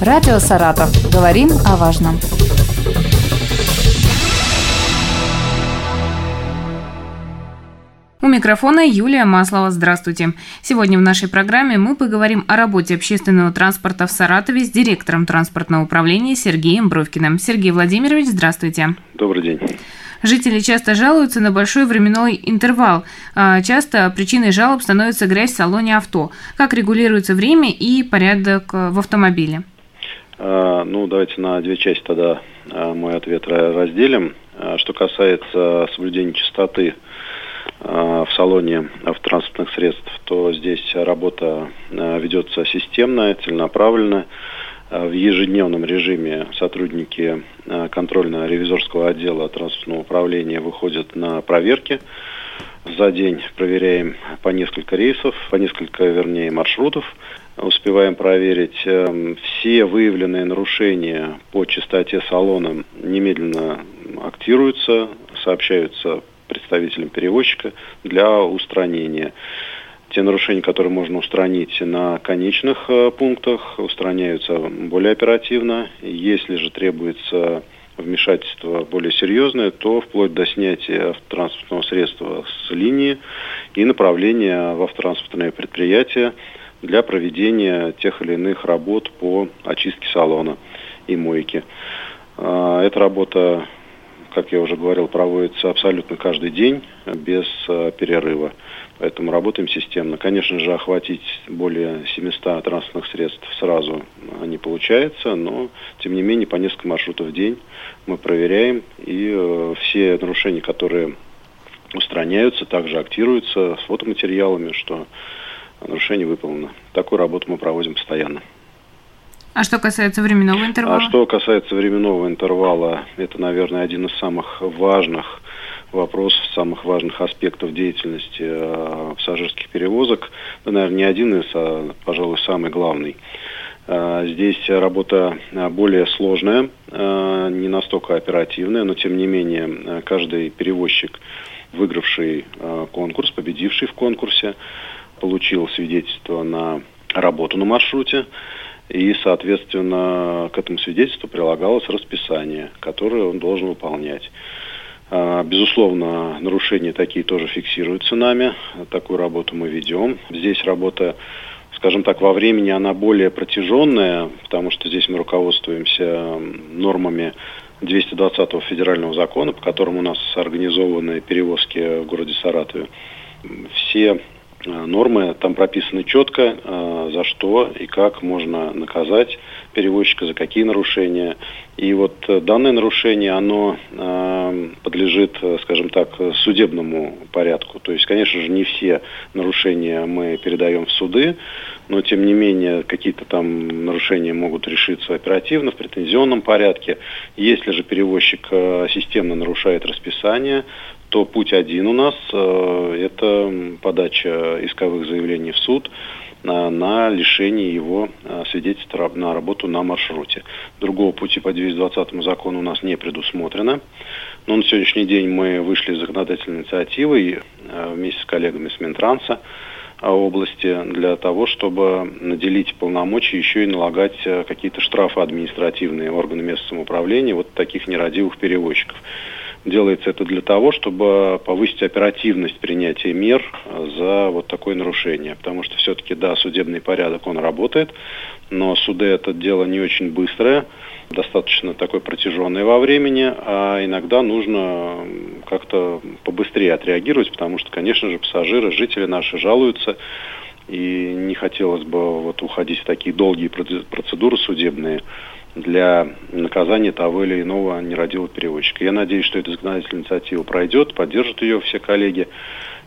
Радио «Саратов». Говорим о важном. У микрофона Юлия Маслова. Здравствуйте. Сегодня в нашей программе мы поговорим о работе общественного транспорта в Саратове с директором транспортного управления Сергеем Бровкиным. Сергей Владимирович, здравствуйте. Добрый день. Жители часто жалуются на большой временной интервал. А, часто причиной жалоб становится грязь в салоне авто. Как регулируется время и порядок в автомобиле? А, ну, давайте на две части тогда а, мой ответ разделим. Что касается соблюдения чистоты в салоне автотранспортных средств, то здесь работа ведется системно, целенаправленно. В ежедневном режиме сотрудники контрольно-ревизорского отдела транспортного управления выходят на проверки. За день проверяем по несколько рейсов, по несколько, вернее, маршрутов. Успеваем проверить э, все выявленные нарушения по частоте салона немедленно актируются, сообщаются представителям перевозчика для устранения. Те нарушения, которые можно устранить на конечных э, пунктах, устраняются более оперативно. Если же требуется вмешательство более серьезное, то вплоть до снятия автотранспортного средства с линии и направления в автотранспортное предприятие для проведения тех или иных работ по очистке салона и мойки. А, эта работа, как я уже говорил, проводится абсолютно каждый день без а, перерыва. Поэтому работаем системно. Конечно же, охватить более 700 транспортных средств сразу не получается, но, тем не менее, по несколько маршрутов в день мы проверяем, и э, все нарушения, которые устраняются, также актируются с фотоматериалами, что нарушение выполнено. Такую работу мы проводим постоянно. А что касается временного интервала? А что касается временного интервала, это, наверное, один из самых важных вопросов, самых важных аспектов деятельности э, пассажирских перевозок. Да, наверное, не один из, а, пожалуй, самый главный. Э, здесь работа э, более сложная, э, не настолько оперативная, но тем не менее э, каждый перевозчик, выигравший э, конкурс, победивший в конкурсе, получил свидетельство на работу на маршруте, и, соответственно, к этому свидетельству прилагалось расписание, которое он должен выполнять. А, безусловно, нарушения такие тоже фиксируются нами. Такую работу мы ведем. Здесь работа, скажем так, во времени она более протяженная, потому что здесь мы руководствуемся нормами 220 федерального закона, по которому у нас организованы перевозки в городе Саратове. Все нормы там прописаны четко, э, за что и как можно наказать перевозчика, за какие нарушения. И вот э, данное нарушение, оно подлежит, скажем так, судебному порядку. То есть, конечно же, не все нарушения мы передаем в суды, но тем не менее какие-то там нарушения могут решиться оперативно, в претензионном порядке. Если же перевозчик системно нарушает расписание, то путь один у нас э, – это подача исковых заявлений в суд на, на лишение его э, свидетельства на работу на маршруте. Другого пути по 220 закону у нас не предусмотрено. Но на сегодняшний день мы вышли с законодательной инициативой э, вместе с коллегами с Минтранса области для того, чтобы наделить полномочия еще и налагать какие-то штрафы административные органы местного самоуправления вот таких нерадивых перевозчиков. Делается это для того, чтобы повысить оперативность принятия мер за вот такое нарушение. Потому что все-таки, да, судебный порядок, он работает, но суды это дело не очень быстрое, достаточно такое протяженное во времени, а иногда нужно как-то побыстрее отреагировать, потому что, конечно же, пассажиры, жители наши жалуются, и не хотелось бы вот уходить в такие долгие процедуры судебные для наказания того или иного нерадивого перевозчика. Я надеюсь, что эта законодательная инициатива пройдет, поддержат ее все коллеги,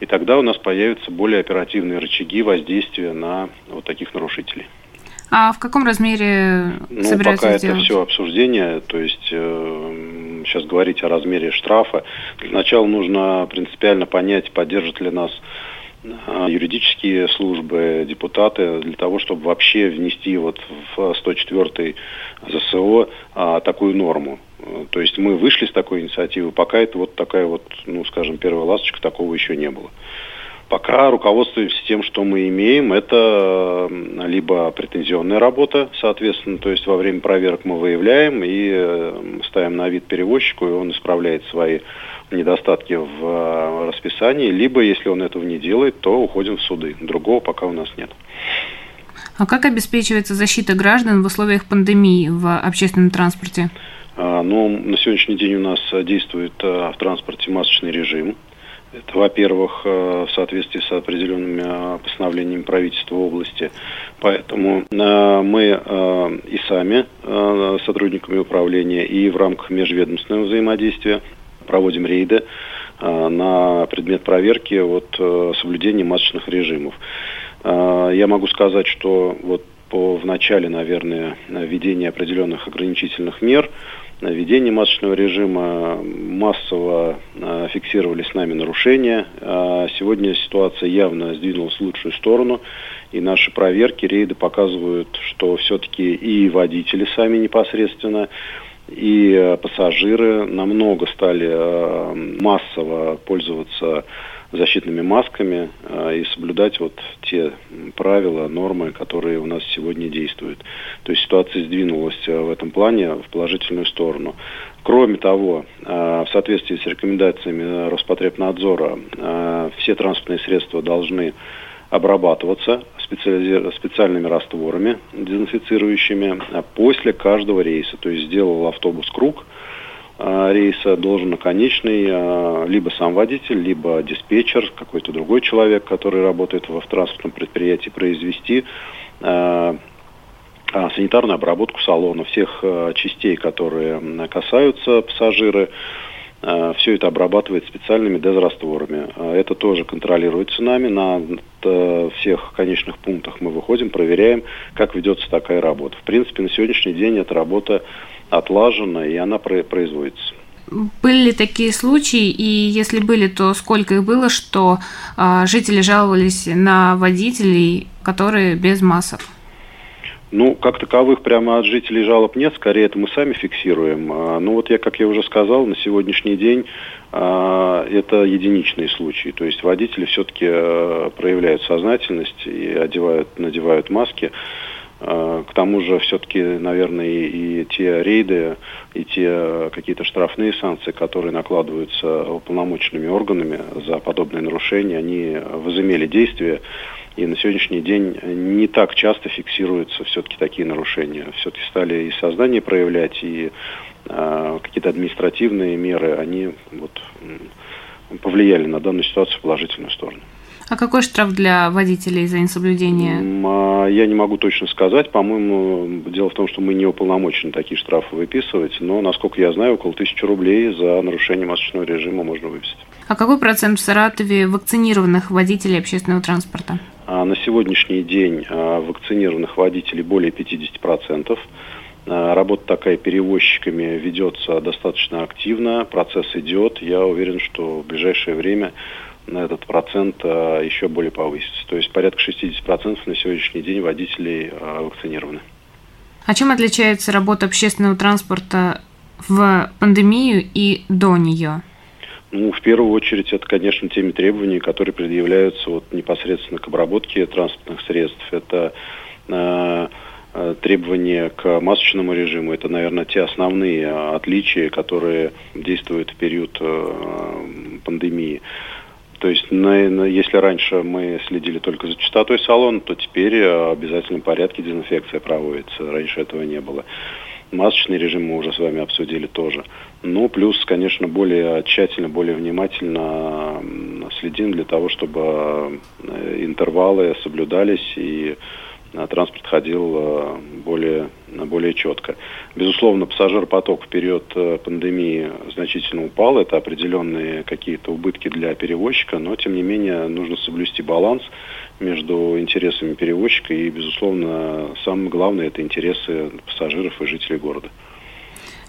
и тогда у нас появятся более оперативные рычаги воздействия на вот таких нарушителей. А в каком размере ну, собираются пока сделать? это все обсуждение, то есть э, сейчас говорить о размере штрафа. Для начала нужно принципиально понять, поддержит ли нас юридические службы, депутаты, для того, чтобы вообще внести вот в 104 ЗСО а, такую норму. То есть мы вышли с такой инициативы, пока это вот такая вот, ну, скажем, первая ласточка, такого еще не было. Пока руководствуемся тем, что мы имеем. Это либо претензионная работа, соответственно, то есть во время проверок мы выявляем и э, ставим на вид перевозчику, и он исправляет свои недостатки в э, расписании, либо, если он этого не делает, то уходим в суды. Другого пока у нас нет. А как обеспечивается защита граждан в условиях пандемии в общественном транспорте? А, ну, на сегодняшний день у нас действует э, в транспорте масочный режим. Это, во-первых, э, в соответствии с определенными э, постановлениями правительства области. Поэтому э, мы и сами сотрудниками управления, и в рамках межведомственного взаимодействия проводим рейды на предмет проверки вот, соблюдения масочных режимов. Я могу сказать, что вот по в начале, наверное, введения определенных ограничительных мер – введении масочного режима массово э, фиксировали с нами нарушения. А сегодня ситуация явно сдвинулась в лучшую сторону, и наши проверки, рейды показывают, что все-таки и водители сами непосредственно, и э, пассажиры намного стали э, массово пользоваться защитными масками э, и соблюдать вот те правила, нормы, которые у нас сегодня действуют. То есть ситуация сдвинулась э, в этом плане в положительную сторону. Кроме того, э, в соответствии с рекомендациями Роспотребнадзора, э, все транспортные средства должны обрабатываться специальными растворами дезинфицирующими после каждого рейса. То есть сделал автобус круг – рейса должен наконечный э, либо сам водитель, либо диспетчер, какой-то другой человек, который работает в транспортном предприятии, произвести э, санитарную обработку салона, всех частей, которые касаются пассажира, все это обрабатывает специальными дезрастворами. Это тоже контролируется нами. На всех конечных пунктах мы выходим, проверяем, как ведется такая работа. В принципе, на сегодняшний день эта работа отлажена, и она производится. Были ли такие случаи, и если были, то сколько их было, что э, жители жаловались на водителей, которые без масок? Ну, как таковых прямо от жителей жалоб нет, скорее это мы сами фиксируем. А, ну вот я, как я уже сказал, на сегодняшний день а, это единичные случаи. То есть водители все-таки а, проявляют сознательность и одевают, надевают маски. А, к тому же все-таки, наверное, и, те рейды, и те какие-то штрафные санкции, которые накладываются уполномоченными органами за подобные нарушения, они возымели действие. И на сегодняшний день не так часто фиксируются все-таки такие нарушения. Все-таки стали и сознание проявлять, и э, какие-то административные меры, они вот, повлияли на данную ситуацию в положительную сторону. А какой штраф для водителей за несоблюдение? А, я не могу точно сказать. По-моему, дело в том, что мы не уполномочены такие штрафы выписывать, но, насколько я знаю, около тысячи рублей за нарушение масочного режима можно выписать. А какой процент в Саратове вакцинированных водителей общественного транспорта? А на сегодняшний день а, вакцинированных водителей более 50%. Работа такая перевозчиками ведется достаточно активно, процесс идет. Я уверен, что в ближайшее время этот процент а, еще более повысится. То есть порядка 60% на сегодняшний день водителей а, вакцинированы. А чем отличается работа общественного транспорта в пандемию и до нее? Ну, в первую очередь, это, конечно, теми требований, которые предъявляются вот непосредственно к обработке транспортных средств. Это э, требования к масочному режиму. Это, наверное, те основные отличия, которые действуют в период э, пандемии. То есть, на, на, если раньше мы следили только за чистотой салона, то теперь э, в обязательном порядке дезинфекция проводится. Раньше этого не было. Масочный режим мы уже с вами обсудили тоже. Ну, плюс, конечно, более тщательно, более внимательно следим для того, чтобы э, интервалы соблюдались и транспорт ходил э, более, более четко. Безусловно, пассажиропоток в период э, пандемии значительно упал. Это определенные какие-то убытки для перевозчика, но, тем не менее, нужно соблюсти баланс между интересами перевозчика и, безусловно, самое главное – это интересы пассажиров и жителей города.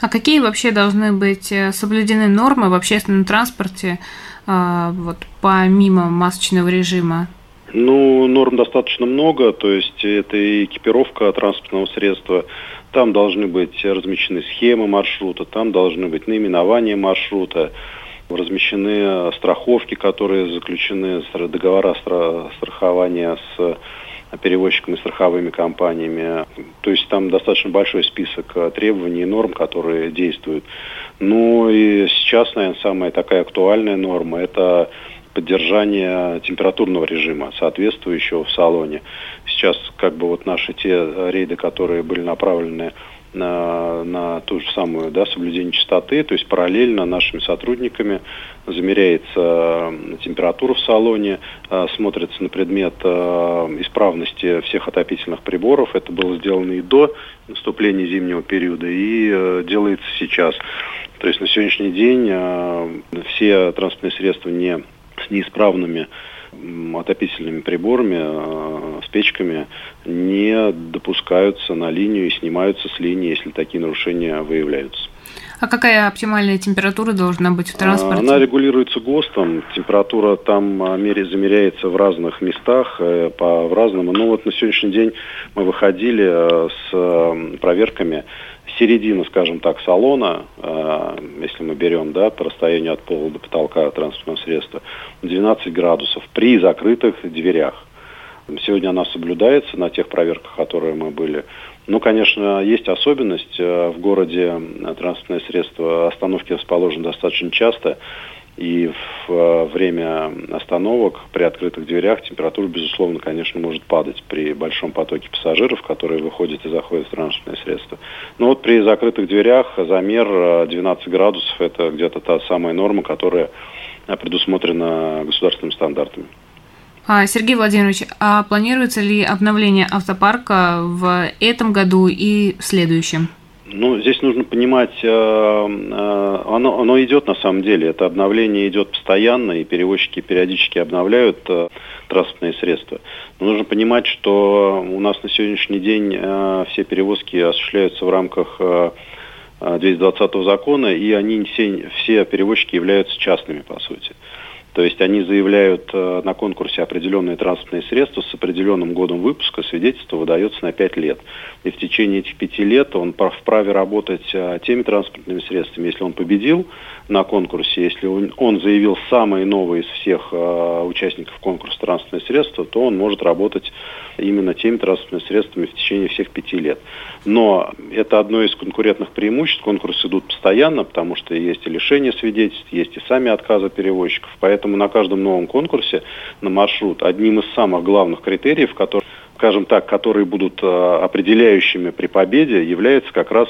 А какие вообще должны быть э, соблюдены нормы в общественном транспорте вот, помимо масочного режима? Ну, норм достаточно много, то есть это и экипировка транспортного средства, там должны быть размещены схемы маршрута, там должны быть наименования маршрута, размещены страховки, которые заключены, договора страхования с перевозчиками, страховыми компаниями. То есть там достаточно большой список требований и норм, которые действуют. Ну и сейчас, наверное, самая такая актуальная норма – это поддержание температурного режима, соответствующего в салоне. Сейчас как бы вот наши те рейды, которые были направлены на, на ту же самую да, соблюдение чистоты, то есть параллельно нашими сотрудниками замеряется температура в салоне, э, смотрится на предмет э, исправности всех отопительных приборов. Это было сделано и до наступления зимнего периода, и э, делается сейчас. То есть на сегодняшний день все транспортные средства не неисправными отопительными приборами, э, с печками не допускаются на линию и снимаются с линии, если такие нарушения выявляются. А какая оптимальная температура должна быть в транспорте? Она регулируется ГОСТом. Температура там мере замеряется в разных местах, э, по в разному. Ну вот на сегодняшний день мы выходили э, с проверками середина, скажем так, салона, э, если мы берем, да, по расстоянию от пола до потолка транспортного средства, 12 градусов при закрытых дверях. Сегодня она соблюдается на тех проверках, которые мы были. Ну, конечно, есть особенность. Э, в городе транспортное средство остановки расположены достаточно часто. И в э, время остановок при открытых дверях температура, безусловно, конечно, может падать при большом потоке пассажиров, которые выходят и заходят в транспортное средство. Но вот при закрытых дверях замер 12 э, градусов – это где-то та самая норма, которая предусмотрена государственными стандартами. А, Сергей Владимирович, а планируется ли обновление автопарка в этом году и в следующем? Ну, здесь нужно понимать, э, э, оно, оно идет на самом деле. Это обновление идет постоянно, и перевозчики периодически обновляют э, транспортные средства. Но нужно понимать, что у нас на сегодняшний день все перевозки осуществляются в рамках 220 закона, и они все, все перевозчики являются частными, по сути. То есть они заявляют э, на конкурсе определенные транспортные средства с определенным годом выпуска, свидетельство выдается на 5 лет. И в течение этих 5 лет он вправе работать э, теми транспортными средствами, если он победил на конкурсе, если он заявил самые новые из всех э, участников конкурса транспортные средства, то он может работать именно теми транспортными средствами в течение всех пяти лет. Но это одно из конкурентных преимуществ. Конкурсы идут постоянно, потому что есть и лишение свидетельств, есть и сами отказы перевозчиков. Поэтому на каждом новом конкурсе на маршрут одним из самых главных критериев, которые, скажем так, которые будут э, определяющими при победе, является как раз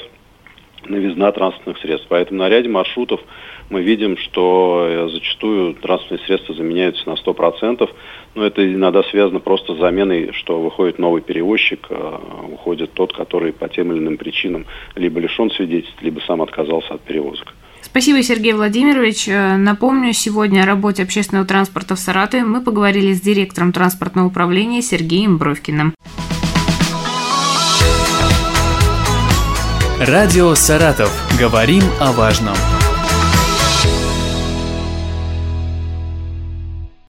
новизна транспортных средств. Поэтому на ряде маршрутов мы видим, что э, зачастую транспортные средства заменяются на 100%. Но это иногда связано просто с заменой, что выходит новый перевозчик, э, уходит тот, который по тем или иным причинам либо лишен свидетельств, либо сам отказался от перевозок. Спасибо, Сергей Владимирович. Э, напомню, сегодня о работе общественного транспорта в Саратове мы поговорили с директором транспортного управления Сергеем Бровкиным. Радио «Саратов». Говорим о важном.